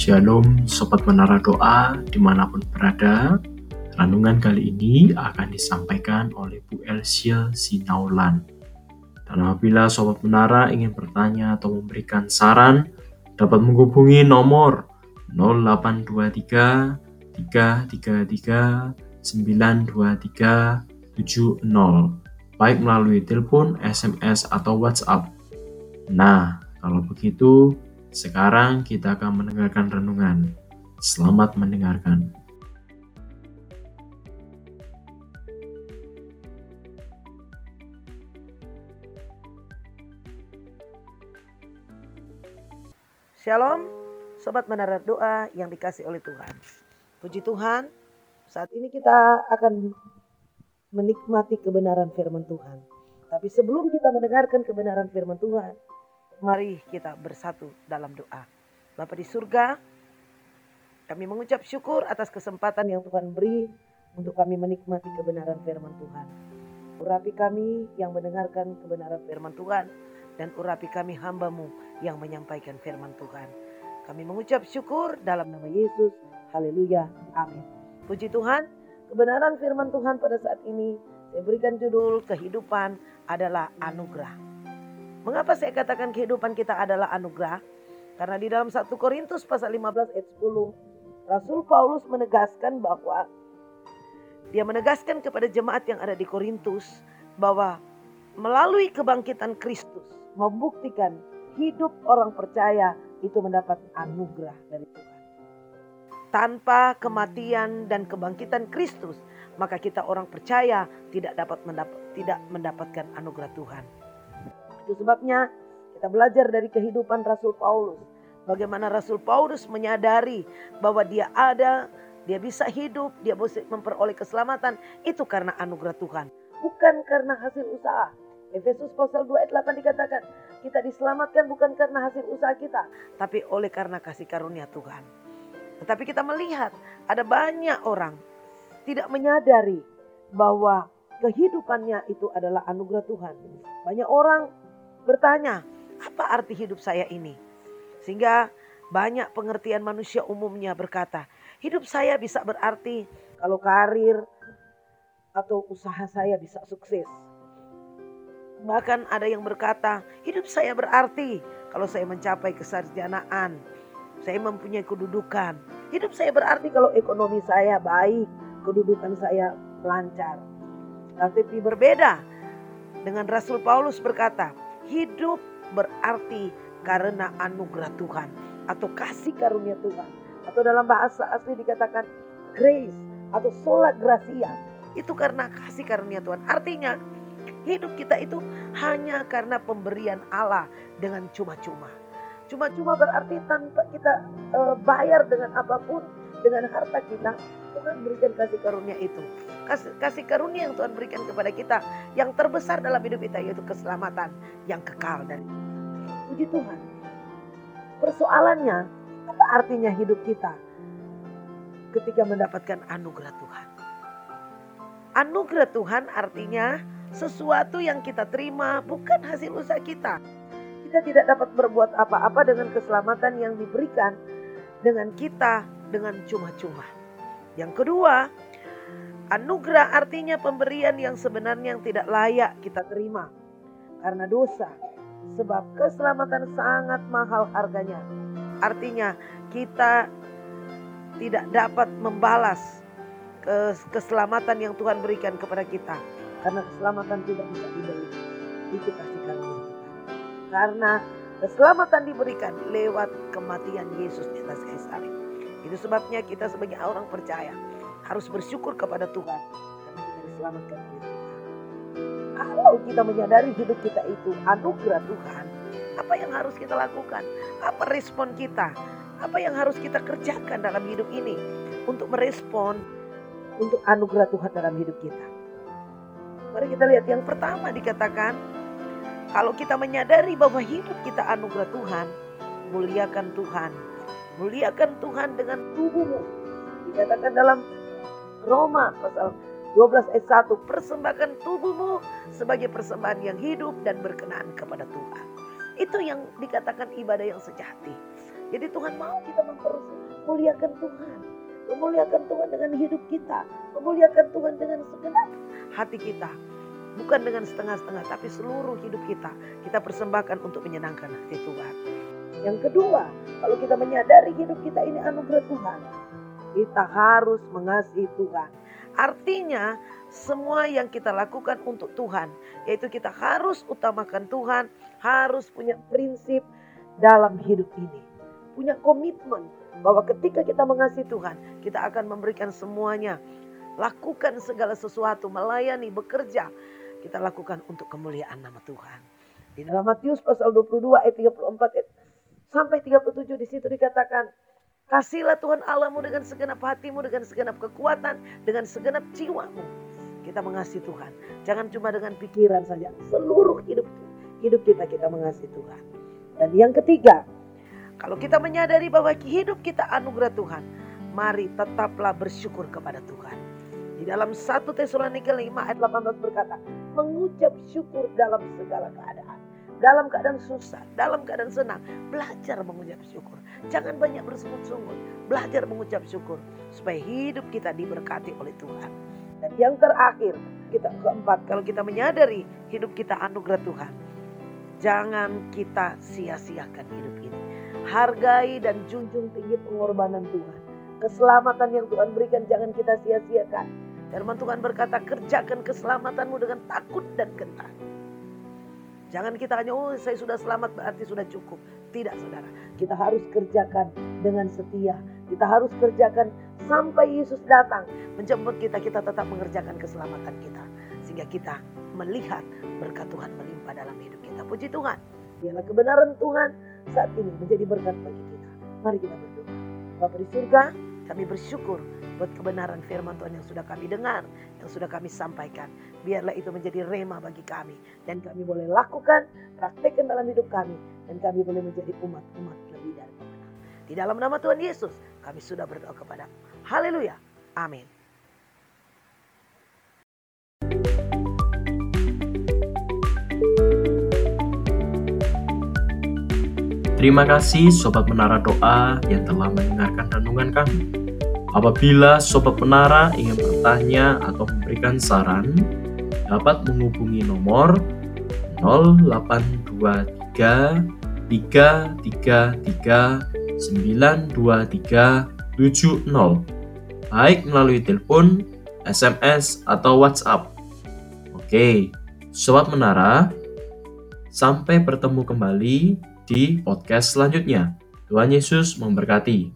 Shalom Sobat Menara Doa di mana pun berada. Renungan kali ini akan disampaikan oleh Bu Elsia Sinaulan. Dan apabila Sobat Menara ingin bertanya atau memberikan saran Dapat menghubungi nomor 0823 333 923 70 Baik melalui telepon, SMS, atau WhatsApp. Nah, kalau begitu sekarang kita akan mendengarkan renungan. Selamat mendengarkan. Shalom, sobat menara doa yang dikasih oleh Tuhan. Puji Tuhan, saat ini kita akan menikmati kebenaran firman Tuhan. Tapi sebelum kita mendengarkan kebenaran firman Tuhan, Mari kita bersatu dalam doa. Bapa di surga, kami mengucap syukur atas kesempatan yang Tuhan beri untuk kami menikmati kebenaran firman Tuhan. Urapi kami yang mendengarkan kebenaran firman Tuhan dan urapi kami hambamu yang menyampaikan firman Tuhan. Kami mengucap syukur dalam nama Yesus. Haleluya. Amin. Puji Tuhan, kebenaran firman Tuhan pada saat ini saya berikan judul kehidupan adalah anugerah. Mengapa saya katakan kehidupan kita adalah anugerah? Karena di dalam 1 Korintus pasal 15 ayat 10, Rasul Paulus menegaskan bahwa dia menegaskan kepada jemaat yang ada di Korintus bahwa melalui kebangkitan Kristus membuktikan hidup orang percaya itu mendapat anugerah dari Tuhan. Tanpa kematian dan kebangkitan Kristus, maka kita orang percaya tidak dapat mendapat, tidak mendapatkan anugerah Tuhan. Itu sebabnya kita belajar dari kehidupan Rasul Paulus. Bagaimana Rasul Paulus menyadari bahwa dia ada, dia bisa hidup, dia bisa memperoleh keselamatan. Itu karena anugerah Tuhan. Bukan karena hasil usaha. Efesus pasal 2 ayat 8 dikatakan, kita diselamatkan bukan karena hasil usaha kita, tapi oleh karena kasih karunia Tuhan. Tetapi kita melihat ada banyak orang tidak menyadari bahwa kehidupannya itu adalah anugerah Tuhan. Banyak orang bertanya, apa arti hidup saya ini? Sehingga banyak pengertian manusia umumnya berkata, hidup saya bisa berarti kalau karir atau usaha saya bisa sukses. Bahkan ada yang berkata, hidup saya berarti kalau saya mencapai kesarjanaan, saya mempunyai kedudukan. Hidup saya berarti kalau ekonomi saya baik, kedudukan saya lancar. Tapi berbeda dengan Rasul Paulus berkata, Hidup berarti karena anugerah Tuhan atau kasih karunia Tuhan. Atau dalam bahasa asli dikatakan grace atau sola gracia. Itu karena kasih karunia Tuhan. Artinya hidup kita itu hanya karena pemberian Allah dengan cuma-cuma. Cuma-cuma berarti tanpa kita uh, bayar dengan apa pun, dengan harta kita, Tuhan berikan kasih karunia itu. Kasih, kasih karunia yang Tuhan berikan kepada kita yang terbesar dalam hidup kita yaitu keselamatan yang kekal dari Puji Tuhan. Persoalannya, apa artinya hidup kita ketika mendapatkan anugerah Tuhan? Anugerah Tuhan artinya sesuatu yang kita terima bukan hasil usaha kita. Kita tidak dapat berbuat apa-apa dengan keselamatan yang diberikan dengan kita dengan cuma-cuma. Yang kedua, anugerah artinya pemberian yang sebenarnya yang tidak layak kita terima karena dosa. Sebab keselamatan sangat mahal harganya. Artinya kita tidak dapat membalas keselamatan yang Tuhan berikan kepada kita. Karena keselamatan tidak bisa dibeli. Itu kasih karunia Karena keselamatan diberikan lewat kematian Yesus di atas kayu salib. Itu sebabnya kita sebagai orang percaya harus bersyukur kepada Tuhan karena kita diselamatkan oleh Tuhan. Kalau kita menyadari hidup kita itu anugerah Tuhan, apa yang harus kita lakukan? Apa respon kita? Apa yang harus kita kerjakan dalam hidup ini untuk merespon untuk anugerah Tuhan dalam hidup kita? Mari kita lihat yang pertama dikatakan kalau kita menyadari bahwa hidup kita anugerah Tuhan, muliakan Tuhan Muliakan Tuhan dengan tubuhmu. Dikatakan dalam Roma pasal 12 ayat 1. Persembahkan tubuhmu sebagai persembahan yang hidup dan berkenan kepada Tuhan. Itu yang dikatakan ibadah yang sejati. Jadi Tuhan mau kita mempermuliakan Tuhan. Memuliakan Tuhan dengan hidup kita. Memuliakan Tuhan dengan segenap hati kita. Bukan dengan setengah-setengah, tapi seluruh hidup kita. Kita persembahkan untuk menyenangkan hati Tuhan. Yang kedua, kalau kita menyadari hidup kita ini anugerah Tuhan. Kita harus mengasihi Tuhan. Artinya semua yang kita lakukan untuk Tuhan. Yaitu kita harus utamakan Tuhan. Harus punya prinsip dalam hidup ini. Punya komitmen bahwa ketika kita mengasihi Tuhan. Kita akan memberikan semuanya. Lakukan segala sesuatu. Melayani, bekerja kita lakukan untuk kemuliaan nama Tuhan. Di dalam Matius pasal 22 ayat 34 sampai 37 di situ dikatakan Kasihlah Tuhan Allahmu dengan segenap hatimu, dengan segenap kekuatan, dengan segenap jiwamu. Kita mengasihi Tuhan. Jangan cuma dengan pikiran saja. Seluruh hidup hidup kita kita mengasihi Tuhan. Dan yang ketiga, kalau kita menyadari bahwa hidup kita anugerah Tuhan, mari tetaplah bersyukur kepada Tuhan. Di dalam 1 Tesalonika 5 ayat 18 berkata, mengucap syukur dalam segala keadaan. Dalam keadaan susah, dalam keadaan senang, belajar mengucap syukur. Jangan banyak bersungut-sungut, belajar mengucap syukur supaya hidup kita diberkati oleh Tuhan. Dan yang terakhir, kita keempat, kalau kita menyadari hidup kita anugerah Tuhan, jangan kita sia-siakan hidup ini. Hargai dan junjung tinggi pengorbanan Tuhan. Keselamatan yang Tuhan berikan jangan kita sia-siakan Firman Tuhan berkata, kerjakan keselamatanmu dengan takut dan gentar. Jangan kita hanya, oh saya sudah selamat berarti sudah cukup. Tidak saudara, kita harus kerjakan dengan setia. Kita harus kerjakan sampai Yesus datang menjemput kita, kita tetap mengerjakan keselamatan kita. Sehingga kita melihat berkat Tuhan melimpah dalam hidup kita. Puji Tuhan, biarlah kebenaran Tuhan saat ini menjadi berkat bagi kita. Mari kita berdoa. Bapak di surga, kami bersyukur buat kebenaran firman Tuhan yang sudah kami dengar, yang sudah kami sampaikan. Biarlah itu menjadi rema bagi kami. Dan kami boleh lakukan, praktekkan dalam hidup kami. Dan kami boleh menjadi umat-umat lebih dari pemenang. Di dalam nama Tuhan Yesus, kami sudah berdoa kepada Haleluya. Amin. Terima kasih Sobat Menara Doa yang telah mendengarkan renungan kami. Apabila Sobat Menara ingin bertanya atau memberikan saran, dapat menghubungi nomor 0823 333 923 70 baik melalui telepon, SMS, atau WhatsApp. Oke, Sobat Menara, sampai bertemu kembali di podcast selanjutnya. Tuhan Yesus memberkati.